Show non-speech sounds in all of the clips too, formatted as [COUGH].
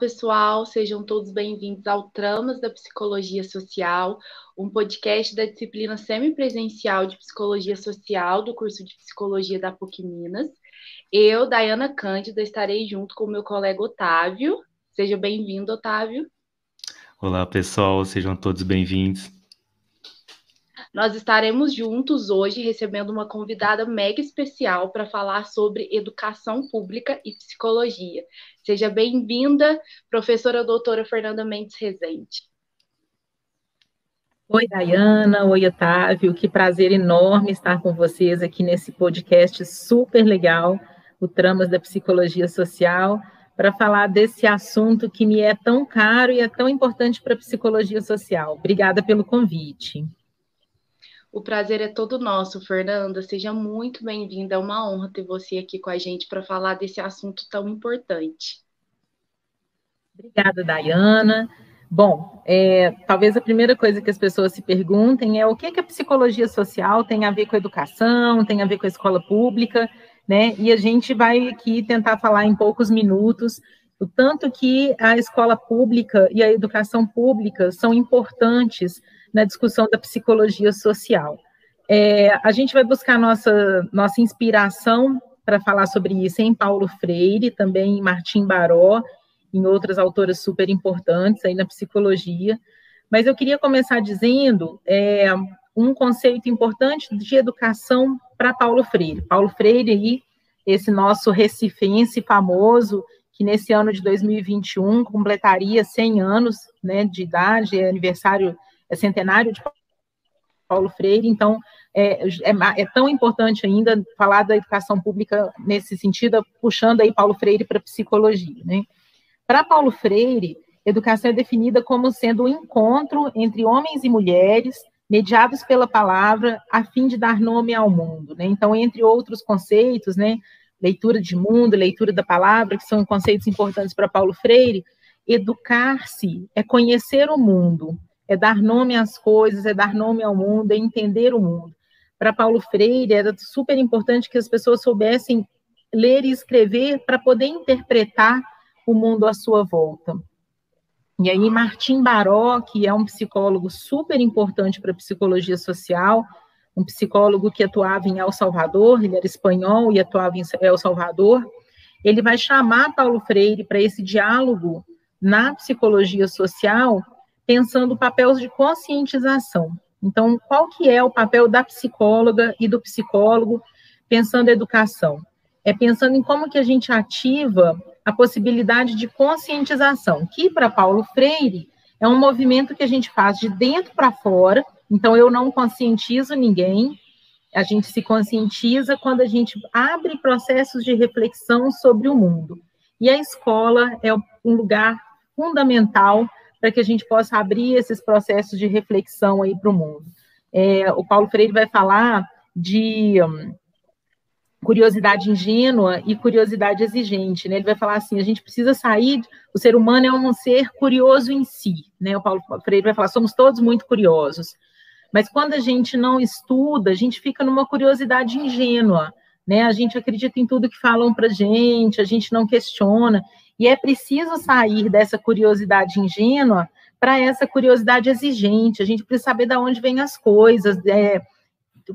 pessoal, sejam todos bem-vindos ao Tramas da Psicologia Social, um podcast da disciplina semipresencial de Psicologia Social do curso de Psicologia da PUC Minas. Eu, Dayana Cândida, estarei junto com o meu colega Otávio. Seja bem-vindo, Otávio. Olá, pessoal, sejam todos bem-vindos. Nós estaremos juntos hoje recebendo uma convidada mega especial para falar sobre educação pública e psicologia. Seja bem-vinda, professora doutora Fernanda Mendes Rezende. Oi, Dayana. Oi, Otávio. Que prazer enorme estar com vocês aqui nesse podcast super legal, o Tramas da Psicologia Social, para falar desse assunto que me é tão caro e é tão importante para a psicologia social. Obrigada pelo convite. O prazer é todo nosso, Fernanda. Seja muito bem-vinda. É uma honra ter você aqui com a gente para falar desse assunto tão importante. Obrigada, Dayana. Bom, é, talvez a primeira coisa que as pessoas se perguntem é o que, que a psicologia social tem a ver com a educação, tem a ver com a escola pública, né? E a gente vai aqui tentar falar em poucos minutos o tanto que a escola pública e a educação pública são importantes na discussão da psicologia social. É, a gente vai buscar nossa, nossa inspiração para falar sobre isso em Paulo Freire, também em Martim Baró, em outras autoras super importantes aí na psicologia. Mas eu queria começar dizendo é, um conceito importante de educação para Paulo Freire. Paulo Freire aí, esse nosso recifense famoso, que nesse ano de 2021 completaria 100 anos né, de idade, é aniversário é centenário de Paulo Freire, então é, é, é, tão importante ainda falar da educação pública nesse sentido, puxando aí Paulo Freire para psicologia. Né? Para Paulo Freire, educação é definida como sendo o um encontro entre homens e mulheres, mediados pela palavra, a fim de dar nome ao mundo. Né? Então, entre outros conceitos, né, leitura de mundo, leitura da palavra, que são conceitos importantes para Paulo Freire, educar-se é conhecer o mundo, é dar nome às coisas, é dar nome ao mundo, é entender o mundo. Para Paulo Freire, era super importante que as pessoas soubessem ler e escrever para poder interpretar o mundo à sua volta. E aí, Martim Baró, que é um psicólogo super importante para a psicologia social, um psicólogo que atuava em El Salvador, ele era espanhol e atuava em El Salvador, ele vai chamar Paulo Freire para esse diálogo na psicologia social pensando papéis de conscientização. Então, qual que é o papel da psicóloga e do psicólogo pensando educação? É pensando em como que a gente ativa a possibilidade de conscientização, que para Paulo Freire é um movimento que a gente faz de dentro para fora. Então, eu não conscientizo ninguém, a gente se conscientiza quando a gente abre processos de reflexão sobre o mundo. E a escola é um lugar fundamental para que a gente possa abrir esses processos de reflexão aí para o mundo. É, o Paulo Freire vai falar de um, curiosidade ingênua e curiosidade exigente, né? Ele vai falar assim, a gente precisa sair, o ser humano é um ser curioso em si, né? O Paulo Freire vai falar, somos todos muito curiosos, mas quando a gente não estuda, a gente fica numa curiosidade ingênua, né? A gente acredita em tudo que falam para gente, a gente não questiona, e é preciso sair dessa curiosidade ingênua para essa curiosidade exigente. A gente precisa saber de onde vêm as coisas, é,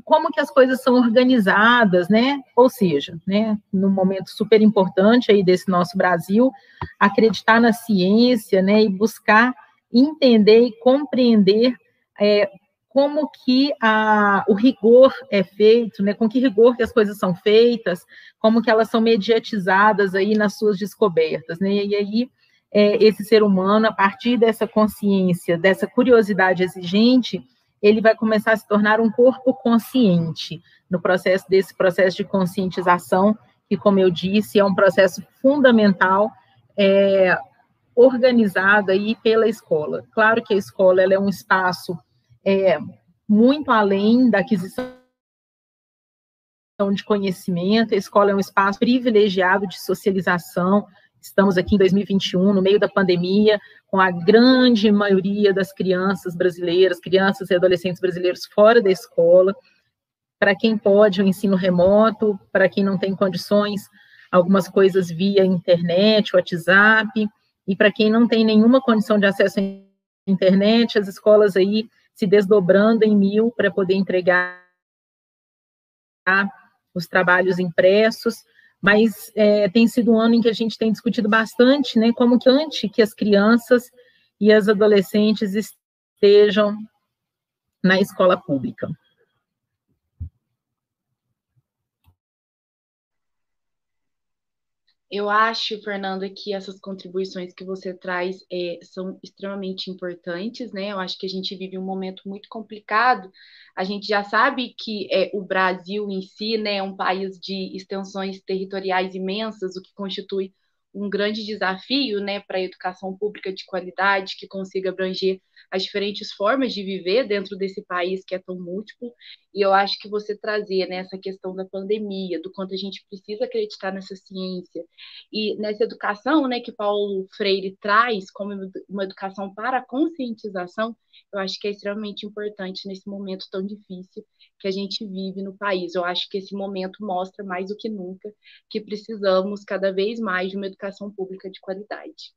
como que as coisas são organizadas, né? Ou seja, né, num momento super importante aí desse nosso Brasil, acreditar na ciência, né, e buscar entender e compreender é, como que a, o rigor é feito, né, com que rigor que as coisas são feitas, como que elas são mediatizadas aí nas suas descobertas, né, e aí é, esse ser humano, a partir dessa consciência, dessa curiosidade exigente, ele vai começar a se tornar um corpo consciente no processo desse processo de conscientização, que, como eu disse, é um processo fundamental, é, organizado aí pela escola. Claro que a escola ela é um espaço é, muito além da aquisição de conhecimento, a escola é um espaço privilegiado de socialização. Estamos aqui em 2021, no meio da pandemia, com a grande maioria das crianças brasileiras, crianças e adolescentes brasileiros fora da escola. Para quem pode, o ensino remoto, para quem não tem condições, algumas coisas via internet, WhatsApp, e para quem não tem nenhuma condição de acesso à internet, as escolas aí se desdobrando em mil para poder entregar os trabalhos impressos, mas é, tem sido um ano em que a gente tem discutido bastante, né, como que antes que as crianças e as adolescentes estejam na escola pública. Eu acho, Fernanda, que essas contribuições que você traz é, são extremamente importantes, né? Eu acho que a gente vive um momento muito complicado. A gente já sabe que é, o Brasil em si né, é um país de extensões territoriais imensas, o que constitui um grande desafio né, para a educação pública de qualidade, que consiga abranger as diferentes formas de viver dentro desse país que é tão múltiplo. E eu acho que você trazer né, essa questão da pandemia, do quanto a gente precisa acreditar nessa ciência e nessa educação né, que Paulo Freire traz como uma educação para a conscientização, eu acho que é extremamente importante nesse momento tão difícil que a gente vive no país. Eu acho que esse momento mostra mais do que nunca que precisamos cada vez mais de uma educação pública de qualidade.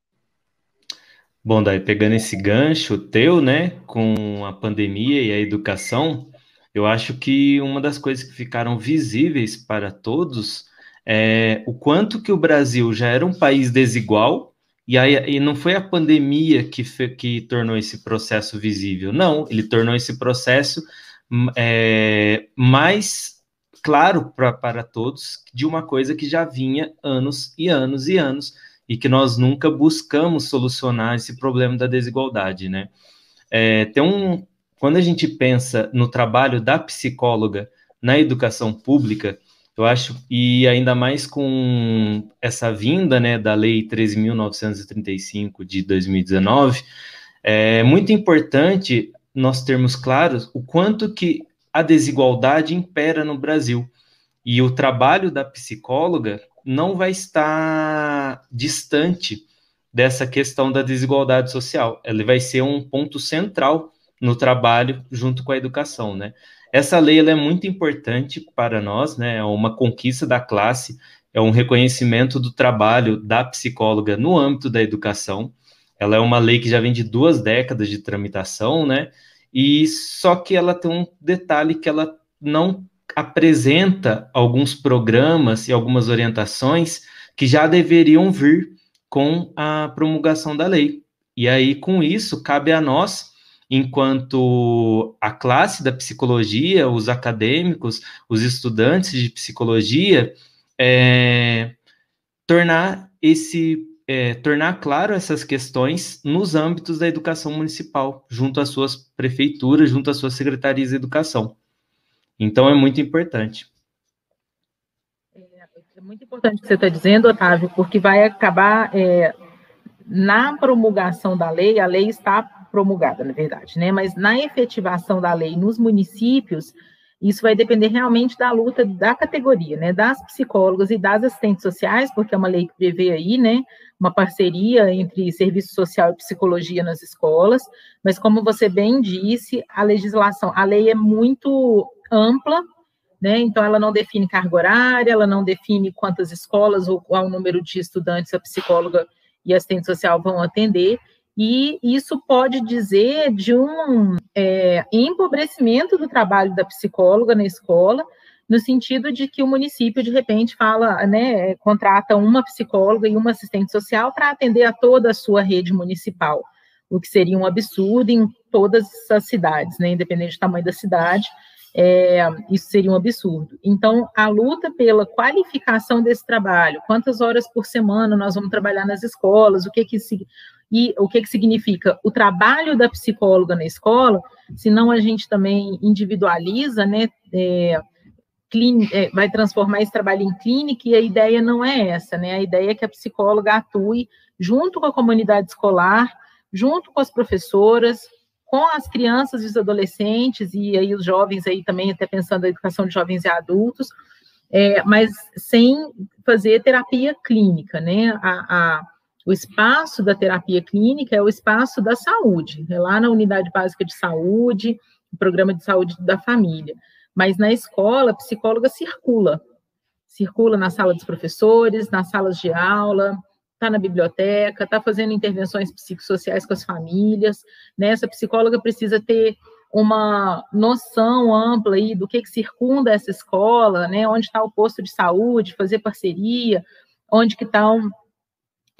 Bom, daí pegando esse gancho teu, né, com a pandemia e a educação, eu acho que uma das coisas que ficaram visíveis para todos é o quanto que o Brasil já era um país desigual e aí e não foi a pandemia que, que tornou esse processo visível, não, ele tornou esse processo é, mais claro para todos de uma coisa que já vinha anos e anos e anos e que nós nunca buscamos solucionar esse problema da desigualdade, né? É, tem um, quando a gente pensa no trabalho da psicóloga na educação pública, eu acho, e ainda mais com essa vinda né, da Lei 13.935 de 2019, é muito importante nós termos claros o quanto que a desigualdade impera no Brasil. E o trabalho da psicóloga não vai estar distante dessa questão da desigualdade social. Ele vai ser um ponto central no trabalho junto com a educação, né? Essa lei é muito importante para nós, né? É uma conquista da classe, é um reconhecimento do trabalho da psicóloga no âmbito da educação. Ela é uma lei que já vem de duas décadas de tramitação, né? E só que ela tem um detalhe que ela não apresenta alguns programas e algumas orientações que já deveriam vir com a promulgação da lei. E aí, com isso, cabe a nós, enquanto a classe da psicologia, os acadêmicos, os estudantes de psicologia, é, tornar esse é, tornar claro essas questões nos âmbitos da educação municipal, junto às suas prefeituras, junto às suas secretarias de educação. Então é muito importante. É, é muito importante o que você está dizendo, Otávio, porque vai acabar é, na promulgação da lei, a lei está promulgada, na verdade, né? Mas na efetivação da lei nos municípios, isso vai depender realmente da luta da categoria, né? Das psicólogas e das assistentes sociais, porque é uma lei que prevê aí, né? Uma parceria entre serviço social e psicologia nas escolas. Mas como você bem disse, a legislação, a lei é muito ampla, né? Então, ela não define carga horária, ela não define quantas escolas ou qual número de estudantes a psicóloga e assistente social vão atender, e isso pode dizer de um é, empobrecimento do trabalho da psicóloga na escola, no sentido de que o município, de repente, fala, né, contrata uma psicóloga e uma assistente social para atender a toda a sua rede municipal, o que seria um absurdo em todas as cidades, né, independente do tamanho da cidade, é, isso seria um absurdo. Então, a luta pela qualificação desse trabalho, quantas horas por semana nós vamos trabalhar nas escolas, o que que se, e o que que significa o trabalho da psicóloga na escola, senão a gente também individualiza, né, é, é, vai transformar esse trabalho em clínica, e a ideia não é essa, né, a ideia é que a psicóloga atue junto com a comunidade escolar, junto com as professoras, com as crianças e os adolescentes, e aí os jovens aí também, até pensando na educação de jovens e adultos, é, mas sem fazer terapia clínica, né? A, a, o espaço da terapia clínica é o espaço da saúde, é lá na unidade básica de saúde, programa de saúde da família. Mas na escola, a psicóloga circula, circula na sala dos professores, nas salas de aula, está na biblioteca, está fazendo intervenções psicossociais com as famílias, né? Essa psicóloga precisa ter uma noção ampla aí do que, que circunda essa escola, né? Onde está o posto de saúde, fazer parceria, onde que estão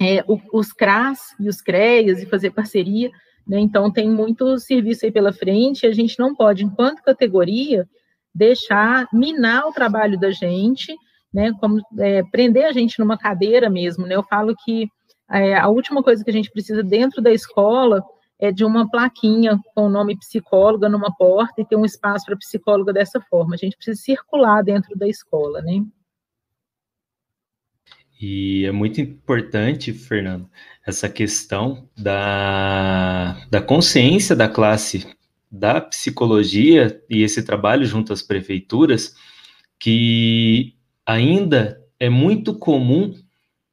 é, os CRAS e os CREAS e fazer parceria, né? Então tem muito serviço aí pela frente, a gente não pode, enquanto categoria, deixar minar o trabalho da gente, né? Como é, prender a gente numa cadeira mesmo, né? Eu falo que é, a última coisa que a gente precisa dentro da escola é de uma plaquinha com o nome psicóloga numa porta e ter um espaço para psicóloga dessa forma. A gente precisa circular dentro da escola, né? E é muito importante, Fernando, essa questão da, da consciência da classe da psicologia e esse trabalho junto às prefeituras, que ainda é muito comum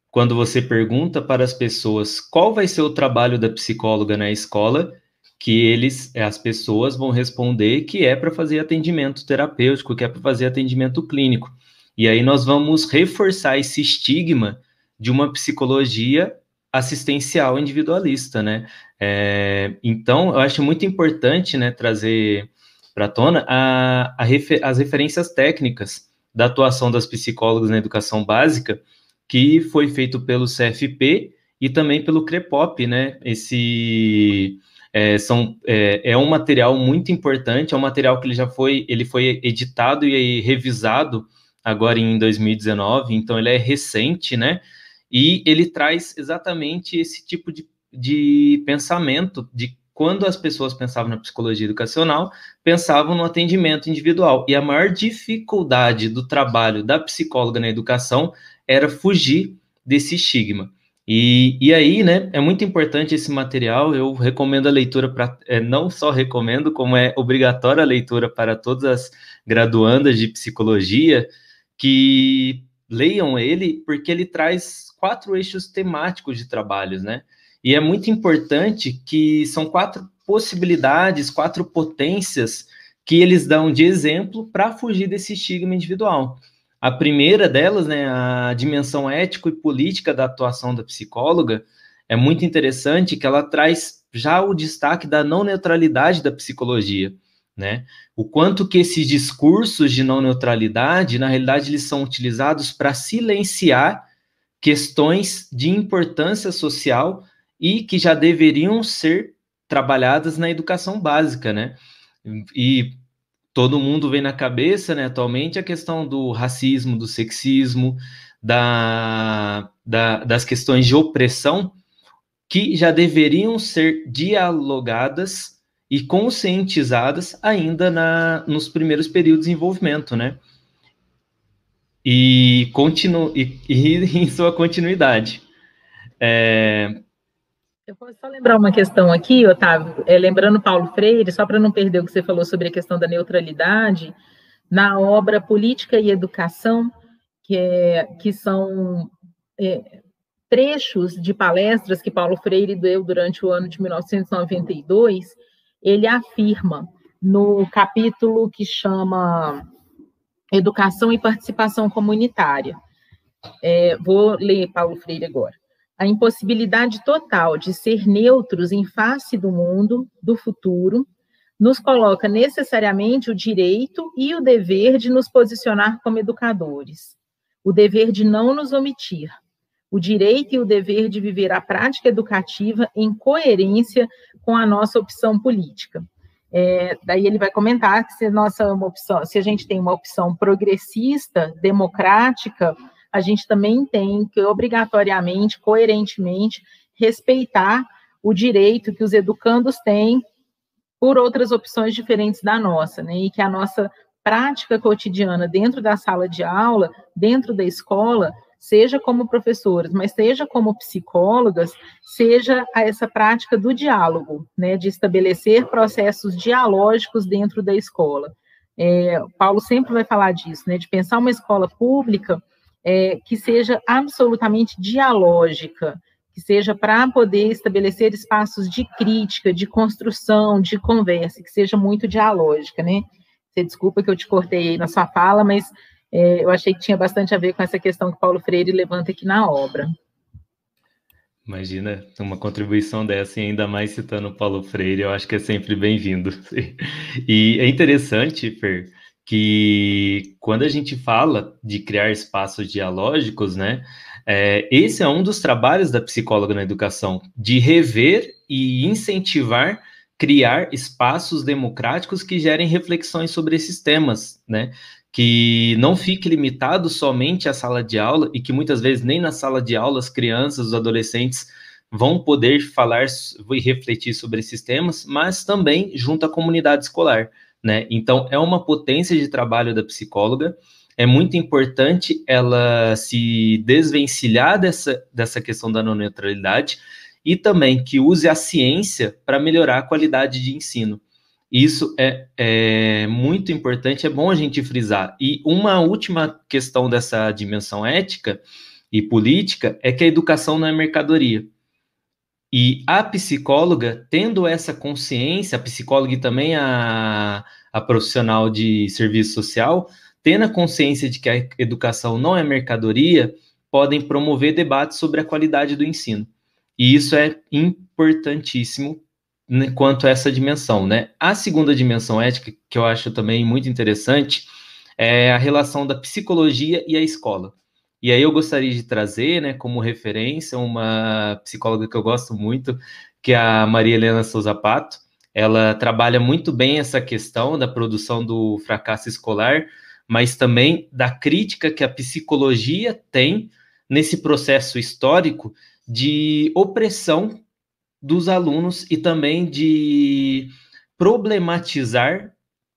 quando você pergunta para as pessoas qual vai ser o trabalho da psicóloga na escola, que eles, as pessoas vão responder que é para fazer atendimento terapêutico, que é para fazer atendimento clínico. E aí nós vamos reforçar esse estigma de uma psicologia assistencial individualista, né? É, então, eu acho muito importante, né, trazer para a tona refer, as referências técnicas da atuação das psicólogas na educação básica, que foi feito pelo CFP e também pelo CREPOP, né? Esse é, são, é, é, um material muito importante, é um material que ele já foi, ele foi editado e revisado agora em 2019, então ele é recente, né? E ele traz exatamente esse tipo de, de pensamento de quando as pessoas pensavam na psicologia educacional, pensavam no atendimento individual. E a maior dificuldade do trabalho da psicóloga na educação era fugir desse estigma. E, e aí, né, é muito importante esse material, eu recomendo a leitura para, é, não só recomendo, como é obrigatória a leitura para todas as graduandas de psicologia, que leiam ele, porque ele traz quatro eixos temáticos de trabalhos, né? E é muito importante que são quatro possibilidades, quatro potências que eles dão de exemplo para fugir desse estigma individual. A primeira delas, né, a dimensão ético e política da atuação da psicóloga, é muito interessante que ela traz já o destaque da não neutralidade da psicologia né? O quanto que esses discursos de não neutralidade, na realidade, eles são utilizados para silenciar questões de importância social e que já deveriam ser trabalhadas na educação básica, né? E todo mundo vem na cabeça, né, atualmente, a questão do racismo, do sexismo, da, da, das questões de opressão, que já deveriam ser dialogadas e conscientizadas ainda na, nos primeiros períodos de desenvolvimento, né? E, continu, e, e [LAUGHS] em sua continuidade. É... Eu posso só lembrar uma questão aqui, Otávio, é, lembrando Paulo Freire, só para não perder o que você falou sobre a questão da neutralidade, na obra Política e Educação, que, é, que são é, trechos de palestras que Paulo Freire deu durante o ano de 1992, ele afirma no capítulo que chama Educação e Participação Comunitária. É, vou ler Paulo Freire agora. A impossibilidade total de ser neutros em face do mundo, do futuro, nos coloca necessariamente o direito e o dever de nos posicionar como educadores, o dever de não nos omitir, o direito e o dever de viver a prática educativa em coerência com a nossa opção política. É, daí ele vai comentar que se nossa opção, se a gente tem uma opção progressista, democrática, a gente também tem que obrigatoriamente, coerentemente, respeitar o direito que os educandos têm por outras opções diferentes da nossa, né? E que a nossa prática cotidiana dentro da sala de aula, dentro da escola, seja como professoras, mas seja como psicólogas, seja essa prática do diálogo, né, de estabelecer processos dialógicos dentro da escola. É, Paulo sempre vai falar disso, né, de pensar uma escola pública é, que seja absolutamente dialógica, que seja para poder estabelecer espaços de crítica, de construção, de conversa, que seja muito dialógica, né? Você desculpa que eu te cortei aí na sua fala, mas é, eu achei que tinha bastante a ver com essa questão que Paulo Freire levanta aqui na obra. Imagina uma contribuição dessa e ainda mais citando o Paulo Freire, eu acho que é sempre bem-vindo. [LAUGHS] E é interessante, Fer, que quando a gente fala de criar espaços dialógicos, né, é, esse é um dos trabalhos da psicóloga na educação, de rever e incentivar criar espaços democráticos que gerem reflexões sobre esses temas, né? Que não fique limitado somente à sala de aula e que muitas vezes nem na sala de aula as crianças, os adolescentes vão poder falar e refletir sobre esses temas, mas também junto à comunidade escolar, né? Então é uma potência de trabalho da psicóloga. É muito importante ela se desvencilhar dessa, dessa questão da não neutralidade e também que use a ciência para melhorar a qualidade de ensino. Isso é, é, muito importante, é bom a gente frisar. E uma última questão dessa dimensão ética e política é que a educação não é mercadoria. E a psicóloga, tendo essa consciência, a psicóloga e também a, a profissional de serviço social, tendo a consciência de que a educação não é mercadoria, podem promover debates sobre a qualidade do ensino. E isso é importantíssimo quanto a essa dimensão, né? A segunda dimensão ética, que eu acho também muito interessante, é a relação da psicologia e a escola. E aí eu gostaria de trazer, né, como referência, uma psicóloga que eu gosto muito, que é a Maria Helena Souza Pato. Ela trabalha muito bem essa questão da produção do fracasso escolar, mas também da crítica que a psicologia tem nesse processo histórico de opressão dos alunos e também de problematizar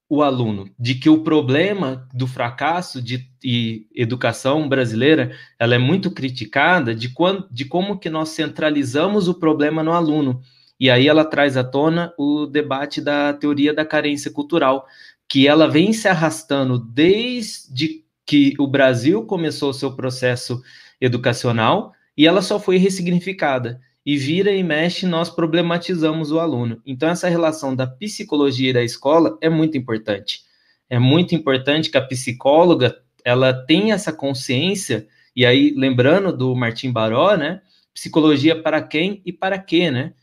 o aluno, de que o problema do fracasso de e educação brasileira, ela é muito criticada de, quando, de como que nós centralizamos o problema no aluno. E aí ela traz à tona o debate da teoria da carência cultural, que ela vem se arrastando desde que o Brasil começou seu processo educacional, e ela só foi ressignificada. E vira e mexe, nós problematizamos o aluno. Então, essa relação da psicologia e da escola é muito importante. É muito importante que a psicóloga ela tenha essa consciência, e aí, lembrando do Martim Baró, né? Psicologia para quem e para quê, né?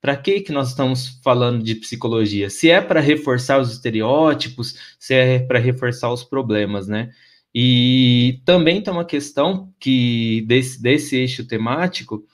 Para que que nós estamos falando de psicologia? Se é para reforçar os estereótipos, se é para reforçar os problemas, né? E também tem uma questão que desse, desse eixo temático,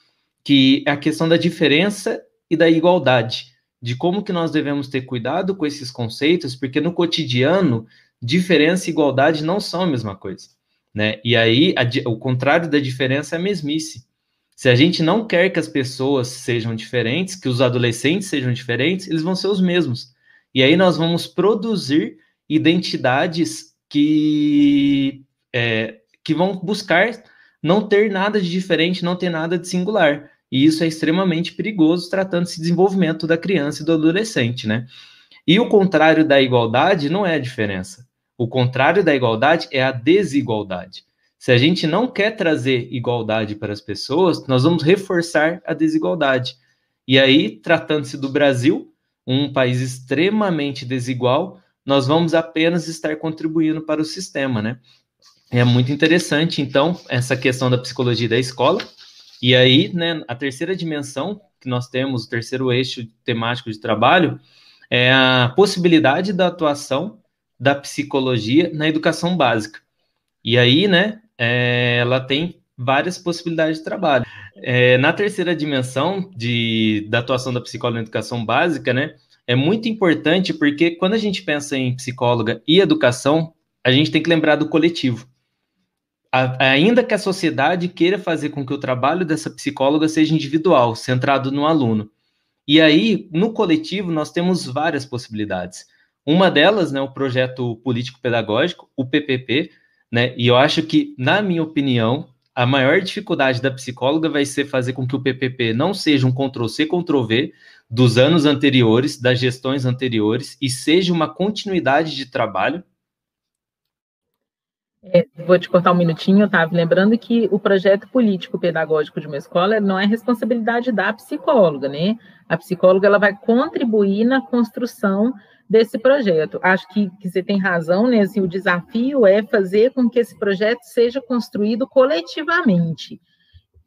que é a questão da diferença e da igualdade, de como que nós devemos ter cuidado com esses conceitos, porque no cotidiano, diferença e igualdade não são a mesma coisa, né? E aí, a, o contrário da diferença é a mesmice. Se a gente não quer que as pessoas sejam diferentes, que os adolescentes sejam diferentes, eles vão ser os mesmos. E aí nós vamos produzir identidades que, é, que vão buscar não ter nada de diferente, não ter nada de singular. E isso é extremamente perigoso tratando-se de desenvolvimento da criança e do adolescente, né? E o contrário da igualdade não é a diferença. O contrário da igualdade é a desigualdade. Se a gente não quer trazer igualdade para as pessoas, nós vamos reforçar a desigualdade. E aí, tratando-se do Brasil, um país extremamente desigual, nós vamos apenas estar contribuindo para o sistema, né? É muito interessante, então, essa questão da psicologia da escola. E aí, né, a terceira dimensão que nós temos, o terceiro eixo temático de trabalho, é a possibilidade da atuação da psicologia na educação básica. E aí, né, é, ela tem várias possibilidades de trabalho. É, na terceira dimensão de, da atuação da psicóloga na educação básica, né, é muito importante porque quando a gente pensa em psicóloga e educação, a gente tem que lembrar do coletivo. Ainda que a sociedade queira fazer com que o trabalho dessa psicóloga seja individual, centrado no aluno. E aí, no coletivo, nós temos várias possibilidades. Uma delas, né, o projeto político-pedagógico, o PPP, né, e eu acho que, na minha opinião, a maior dificuldade da psicóloga vai ser fazer com que o PPP não seja um Ctrl-C, Ctrl-V dos anos anteriores, das gestões anteriores, e seja uma continuidade de trabalho? É, vou te cortar um minutinho, tá? Lembrando que o projeto político-pedagógico de uma escola não é responsabilidade da psicóloga, né? A psicóloga ela vai contribuir na construção desse projeto. Acho que, que você tem razão, né? Assim, o desafio é fazer com que esse projeto seja construído coletivamente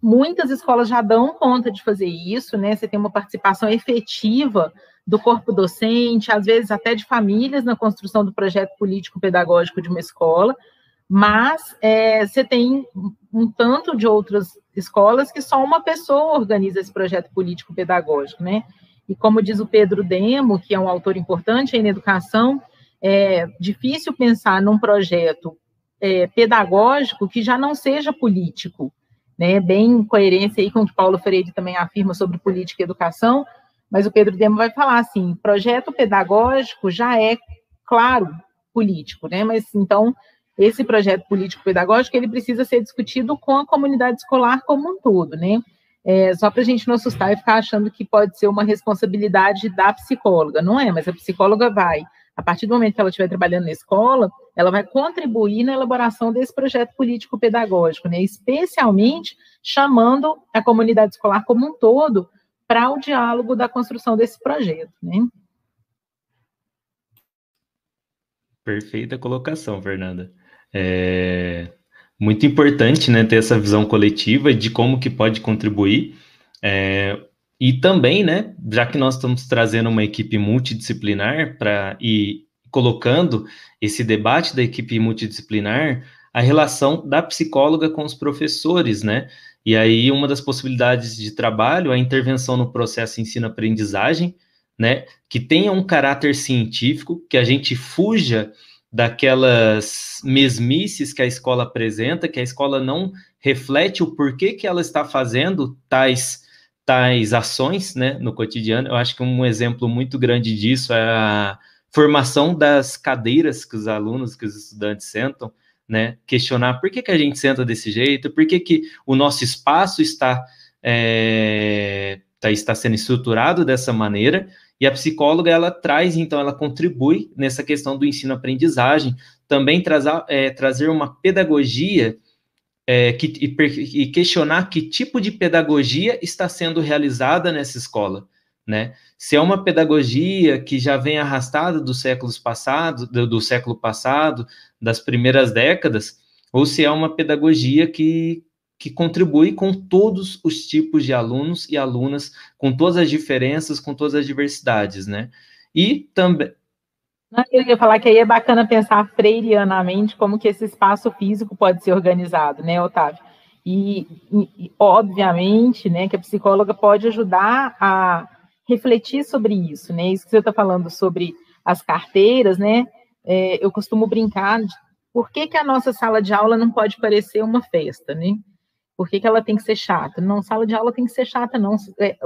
muitas escolas já dão conta de fazer isso, né? Você tem uma participação efetiva do corpo docente, às vezes até de famílias na construção do projeto político-pedagógico de uma escola, mas é, você tem um tanto de outras escolas que só uma pessoa organiza esse projeto político-pedagógico, né? E como diz o Pedro Demo, que é um autor importante aí na educação, é difícil pensar num projeto é, pedagógico que já não seja político, né? Bem em coerência aí com o que Paulo Freire também afirma sobre política e educação, mas o Pedro Demo vai falar assim, projeto pedagógico já é, claro, político, né? Mas então esse projeto político-pedagógico ele precisa ser discutido com a comunidade escolar como um todo, né? É, só para a gente não assustar e ficar achando que pode ser uma responsabilidade da psicóloga, não é? Mas a psicóloga vai, a partir do momento que ela estiver trabalhando na escola, ela vai contribuir na elaboração desse projeto político-pedagógico, né? Especialmente chamando a comunidade escolar como um todo para o diálogo da construção desse projeto, né? Perfeita colocação, Fernanda. É muito importante, né, ter essa visão coletiva de como que pode contribuir. É, e também, né, já que nós estamos trazendo uma equipe multidisciplinar para e colocando esse debate da equipe multidisciplinar, a relação da psicóloga com os professores, né? E aí uma das possibilidades de trabalho é a intervenção no processo ensino-aprendizagem, né, que tenha um caráter científico, que a gente fuja daquelas mesmices que a escola apresenta, que a escola não reflete o porquê que ela está fazendo tais tais ações, né, no cotidiano. Eu acho que um exemplo muito grande disso é a formação das cadeiras que os alunos, que os estudantes sentam, né, questionar por que, que a gente senta desse jeito, por que, que o nosso espaço está, é, tá, está sendo estruturado dessa maneira, e a psicóloga, ela traz, então, ela contribui nessa questão do ensino-aprendizagem, também trazer, é, trazer uma pedagogia é, que, e, e, questionar que tipo de pedagogia está sendo realizada nessa escola, né? Se é uma pedagogia que já vem arrastada dos séculos passados, do, do século passado, das primeiras décadas, ou se é uma pedagogia que, que contribui com todos os tipos de alunos e alunas, com todas as diferenças, com todas as diversidades, né? E também. Eu ia falar que aí é bacana pensar freirianamente como que esse espaço físico pode ser organizado, né, Otávio? E, e, obviamente, né, que a psicóloga pode ajudar a refletir sobre isso, né? Isso que você está falando sobre as carteiras, né? É, eu costumo brincar de por que, que a nossa sala de aula não pode parecer uma festa, né? Por que, que ela tem que ser chata? Não, sala de aula tem que ser chata, não. É,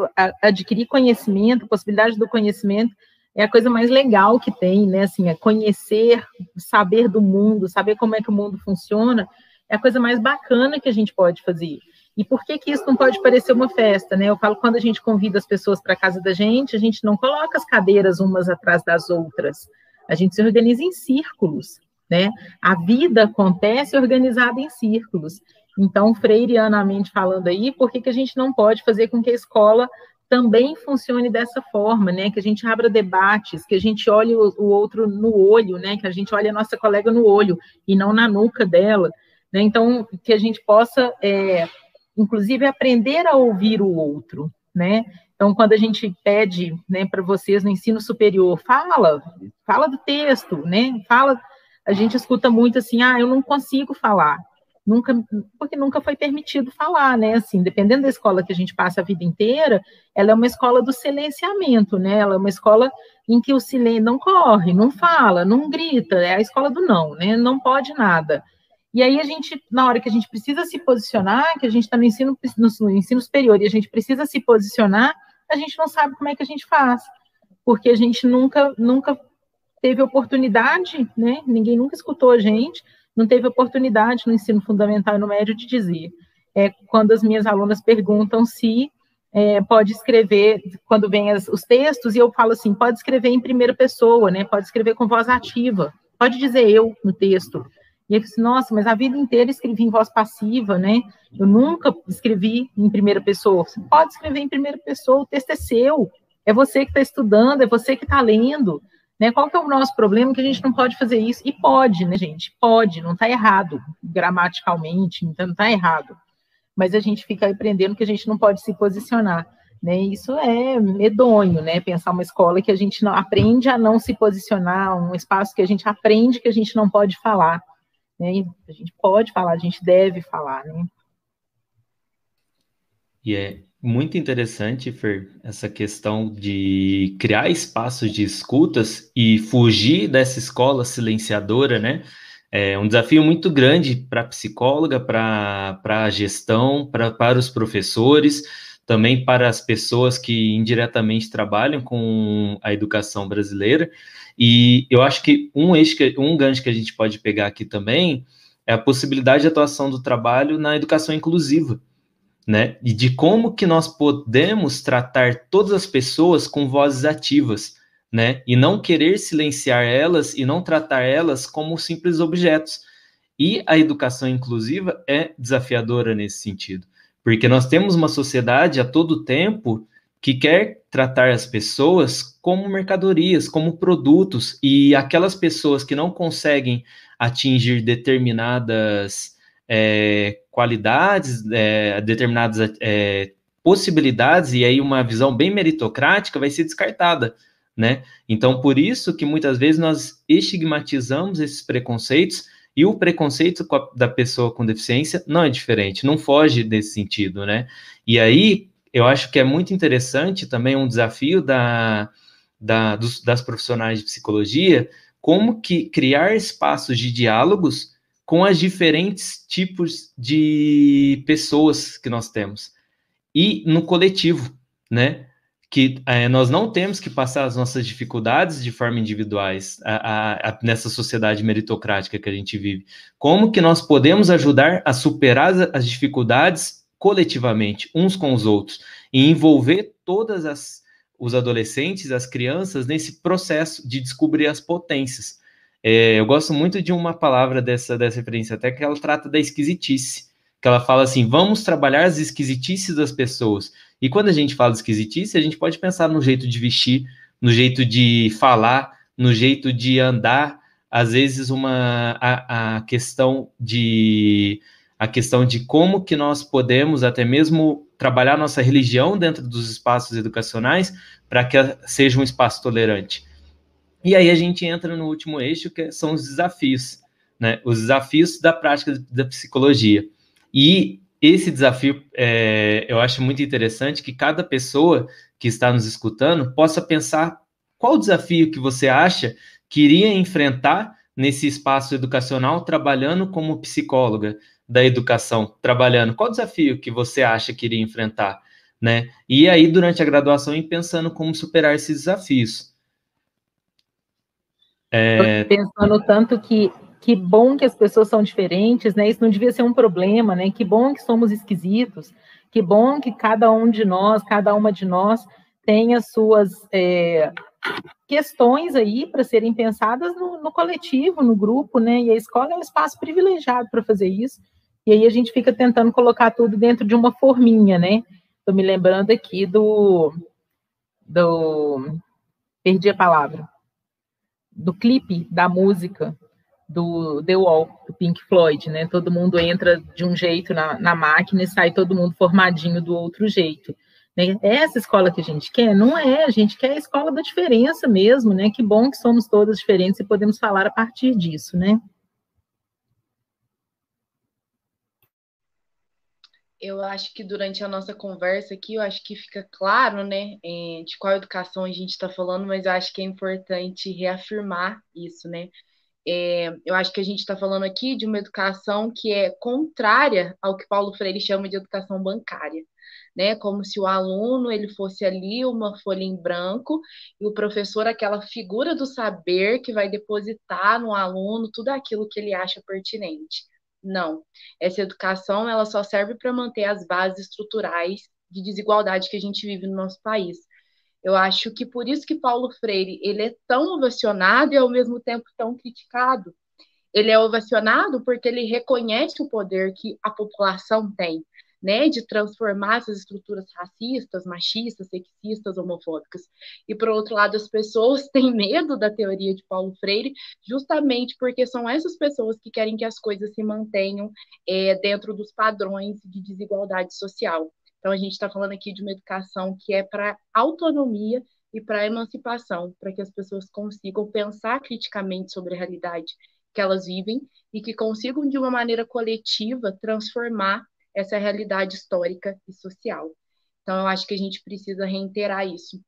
adquirir conhecimento, possibilidade do conhecimento é a coisa mais legal que tem, né? Assim, é conhecer, saber do mundo, saber como é que o mundo funciona, é a coisa mais bacana que a gente pode fazer. E por que que isso não pode parecer uma festa, né? Eu falo quando a gente convida as pessoas para casa da gente, a gente não coloca as cadeiras umas atrás das outras. A gente se organiza em círculos, né? A vida acontece organizada em círculos. Então, freireanamente falando aí, por que, que a gente não pode fazer com que a escola também funcione dessa forma, né? Que a gente abra debates, que a gente olhe o, o outro no olho, né? Que a gente olhe a nossa colega no olho e não na nuca dela, né? Então, que a gente possa, é, inclusive, aprender a ouvir o outro, né? Então, quando a gente pede, né, para vocês no ensino superior, fala, fala do texto, né? Fala, a gente escuta muito assim, ah, eu não consigo falar nunca, porque nunca foi permitido falar, né? Assim, dependendo da escola que a gente passa a vida inteira, ela é uma escola do silenciamento, né? Ela é uma escola em que o silêncio não corre, não fala, não grita, é a escola do não, né? Não pode nada. E aí a gente, na hora que a gente precisa se posicionar, que a gente está no ensino, no ensino superior e a gente precisa se posicionar, a gente não sabe como é que a gente faz, porque a gente nunca, nunca teve oportunidade, né? Ninguém nunca escutou a gente, não teve oportunidade no ensino fundamental e no médio de dizer. É, quando as minhas alunas perguntam se é, pode escrever, quando vem as, os textos, e eu falo assim, pode escrever em primeira pessoa, né? Pode escrever com voz ativa, pode dizer eu no texto. E eu disse, nossa, mas a vida inteira escrevi em voz passiva, né? Eu nunca escrevi em primeira pessoa. Você pode escrever em primeira pessoa, o texto é seu, é você que está estudando, é você que está lendo. Né? Qual que é o nosso problema? Que a gente não pode fazer isso. E pode, né, gente? Pode, não está errado gramaticalmente, então não está errado. mas a gente fica aprendendo que a gente não pode se posicionar. Né? Isso é medonho, né? Pensar uma escola que a gente não aprende a não se posicionar, um espaço que a gente aprende que a gente não pode falar. Né? A gente pode falar, a gente deve falar, né? E é muito interessante, Fer, essa questão de criar espaços de escutas e fugir dessa escola silenciadora, né? É um desafio muito grande para a psicóloga, para a gestão, pra, para os professores, também para as pessoas que indiretamente trabalham com a educação brasileira. E eu acho que um eixo, um gancho que a gente pode pegar aqui também é a possibilidade de atuação do trabalho na educação inclusiva, né? E de como que nós podemos tratar todas as pessoas com vozes ativas, né? E não querer silenciar elas e não tratar elas como simples objetos. E a educação inclusiva é desafiadora nesse sentido, porque nós temos uma sociedade a todo tempo que quer tratar as pessoas como mercadorias, como produtos, e aquelas pessoas que não conseguem atingir determinadas é, qualidades, é, determinadas é, possibilidades, e aí uma visão bem meritocrática vai ser descartada, né? Então, por isso que muitas vezes nós estigmatizamos esses preconceitos, e o preconceito da pessoa com deficiência não é diferente, não foge desse sentido, né? E aí, eu acho que é muito interessante também um desafio da, da dos, das profissionais de psicologia, como que criar espaços de diálogos com as diferentes tipos de pessoas que nós temos. E no coletivo, né? Que é, nós não temos que passar as nossas dificuldades de forma individuais a, a, a, nessa sociedade meritocrática que a gente vive. Como que nós podemos ajudar a superar as, as dificuldades coletivamente, uns com os outros, e envolver todas as os adolescentes, as crianças, nesse processo de descobrir as potências. É, eu gosto muito de uma palavra dessa, dessa referência, até que ela trata da esquisitice, que ela fala assim, vamos trabalhar as esquisitices das pessoas. E quando a gente fala esquisitice, a gente pode pensar no jeito de vestir, no jeito de falar, no jeito de andar, às vezes uma a, a questão de a questão de como que nós podemos até mesmo trabalhar nossa religião dentro dos espaços educacionais para que seja um espaço tolerante. E aí a gente entra no último eixo, que são os desafios, né? Os desafios da prática da psicologia. E esse desafio, é, eu acho muito interessante que cada pessoa que está nos escutando possa pensar qual desafio que você acha que iria enfrentar nesse espaço educacional trabalhando como psicóloga da educação, trabalhando. Qual desafio que você acha que iria enfrentar, né? E aí durante a graduação ir pensando como superar esses desafios. É... Pensando tanto que que bom que as pessoas são diferentes, né? Isso não devia ser um problema, né? Que bom que somos esquisitos, que bom que cada um de nós, cada uma de nós tem as suas é, questões aí para serem pensadas no, no, coletivo, no grupo, né? E a escola é um espaço privilegiado para fazer isso. E aí a gente fica tentando colocar tudo dentro de uma forminha, né? Estou me lembrando aqui do, do perdi a palavra do clipe da música do The Wall, do Pink Floyd, né? Todo mundo entra de um jeito na, na máquina e sai todo mundo formadinho do outro jeito. Né? É essa escola que a gente quer? Não é, a gente quer a escola da diferença mesmo, né? Que bom que somos todas diferentes e podemos falar a partir disso, né? Eu acho que durante a nossa conversa aqui, eu acho que fica claro, né, é, de qual educação a gente está falando, mas eu acho que é importante reafirmar isso, né? É, eu acho que a gente está falando aqui de uma educação que é contrária ao que Paulo Freire chama de educação bancária, né? Como se o aluno ele fosse ali uma folha em branco e o professor aquela figura do saber que vai depositar no aluno tudo aquilo que ele acha pertinente. Não. Essa educação ela só serve para manter as bases estruturais de desigualdade que a gente vive no nosso país. Eu acho que por isso que Paulo Freire ele é tão ovacionado e ao mesmo tempo tão criticado. Ele é ovacionado porque ele reconhece o poder que a população tem, né, de transformar essas estruturas racistas, machistas, sexistas, homofóbicas. E, por outro lado, as pessoas [LAUGHS] têm medo da teoria de Paulo Freire, justamente porque são essas pessoas que querem que as coisas se mantenham é, dentro dos padrões de desigualdade social. Então, a gente está falando aqui de uma educação que é para autonomia e para emancipação, para que as pessoas consigam pensar criticamente sobre a realidade que elas vivem e que consigam, de uma maneira coletiva, transformar essa realidade histórica e social. Então, eu acho que a gente precisa reiterar isso,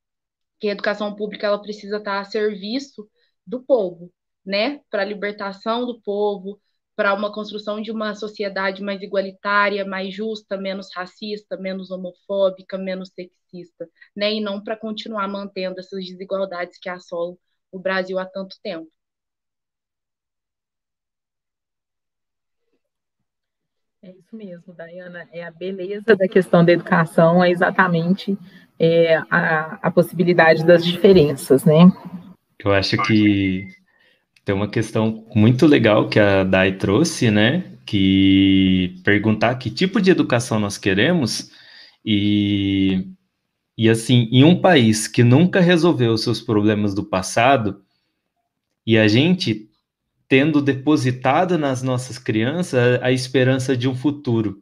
que a educação pública ela precisa estar a serviço do povo, né, para a libertação do povo, para uma construção de uma sociedade mais igualitária, mais justa, menos racista, menos homofóbica, menos sexista, né? E não para continuar mantendo essas desigualdades que assolam o Brasil há tanto tempo. É isso mesmo, Dayana. É a beleza da questão da educação, é exatamente é, a, a possibilidade das diferenças, né? Eu acho que tem uma questão muito legal que a Dai trouxe, né? Que perguntar que tipo de educação nós queremos e, e assim, em um país que nunca resolveu os seus problemas do passado e a gente tendo depositado nas nossas crianças a, a esperança de um futuro.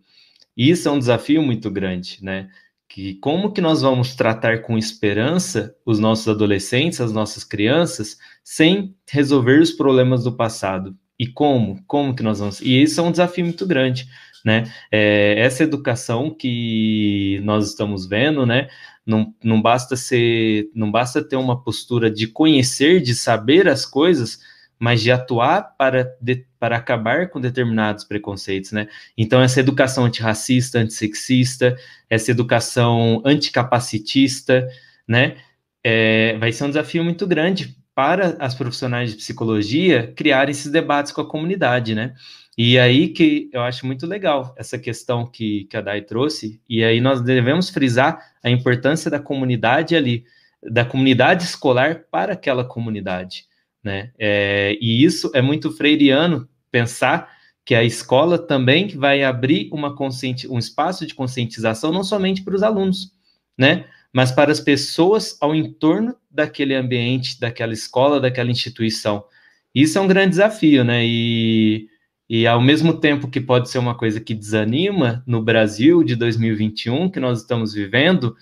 Isso é um desafio muito grande, né? que como que nós vamos tratar com esperança os nossos adolescentes, as nossas crianças, sem resolver os problemas do passado? E como? Como que nós vamos? E isso é um desafio muito grande, né? É, essa educação que nós estamos vendo, né? Não, não basta ser, não basta ter uma postura de conhecer, de saber as coisas, mas de atuar para, de, para acabar com determinados preconceitos, né? Então, essa educação antirracista, antissexista, essa educação anticapacitista, né? É, vai ser um desafio muito grande para as profissionais de psicologia criarem esses debates com a comunidade, né? E aí que eu acho muito legal essa questão que, que a Dai trouxe, e aí nós devemos frisar a importância da comunidade ali, da comunidade escolar para aquela comunidade né? É, e isso é muito freiriano pensar que a escola também vai abrir uma conscienti um espaço de conscientização não somente para os alunos, né? Mas para as pessoas ao entorno daquele ambiente, daquela escola, daquela instituição. Isso é um grande desafio, né? E, e ao mesmo tempo que pode ser uma coisa que desanima no Brasil de 2021 que nós estamos vivendo,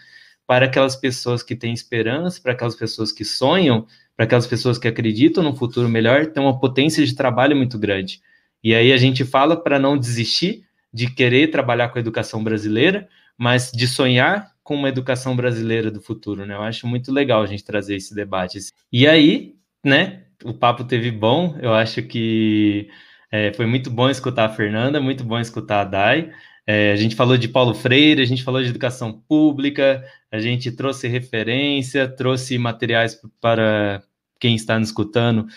para aquelas pessoas que têm esperança, para aquelas pessoas que sonham, para aquelas pessoas que acreditam no futuro melhor, tem uma potência de trabalho muito grande. E aí a gente fala para não desistir de querer trabalhar com a educação brasileira, mas de sonhar com uma educação brasileira do futuro, né? Eu acho muito legal a gente trazer esse debate. E aí, né, o papo teve bom, eu acho que é, foi muito bom escutar a Fernanda, muito bom escutar a Dai. É, a gente falou de Paulo Freire, a gente falou de educação pública, a gente trouxe referência, trouxe materiais para quem está nos escutando,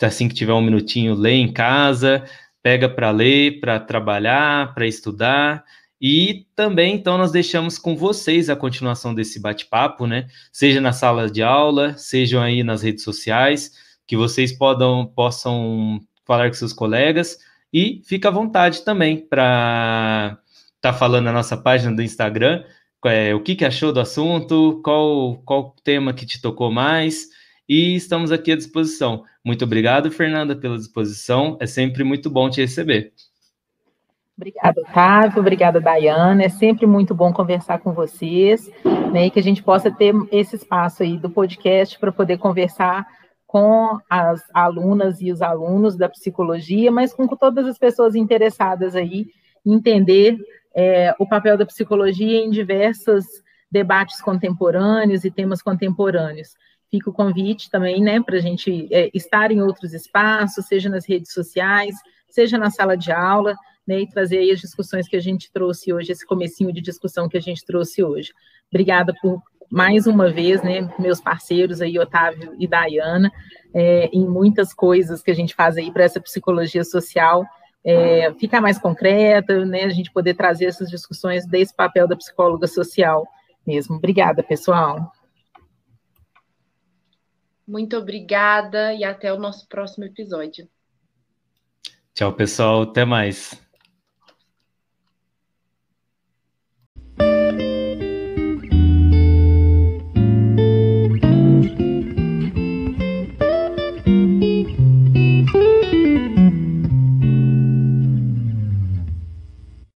assim que tiver um minutinho, lê em casa, pega para ler, para trabalhar, para estudar. E também, então, nós deixamos com vocês a continuação desse bate-papo, né? Seja na sala de aula, sejam aí nas redes sociais, que vocês podam, possam falar com seus colegas e fica à vontade também para estar tá falando na nossa página do Instagram é, o que, que achou do assunto, qual, qual tema que te tocou mais e estamos aqui à disposição. Muito obrigado, Fernanda, pela disposição. É sempre muito bom te receber. Obrigada, Otávio. Obrigada, Dayana. É sempre muito bom conversar com vocês, né? E que a gente possa ter esse espaço aí do podcast para poder conversar com as alunas e os alunos da psicologia, mas com todas as pessoas interessadas aí entender é, o papel da psicologia em diversos debates contemporâneos e temas contemporâneos fica o convite também, né, para a gente é, estar em outros espaços, seja nas redes sociais, seja na sala de aula, né, e trazer aí as discussões que a gente trouxe hoje, esse comecinho de discussão que a gente trouxe hoje. Obrigada por mais uma vez, né, meus parceiros aí, Otávio e Dayana, é, em muitas coisas que a gente faz aí para essa psicologia social é, ficar mais concreta, né, a gente poder trazer essas discussões desse papel da psicóloga social mesmo. Obrigada, pessoal. Muito obrigada e até o nosso próximo episódio. Tchau, pessoal. Até mais.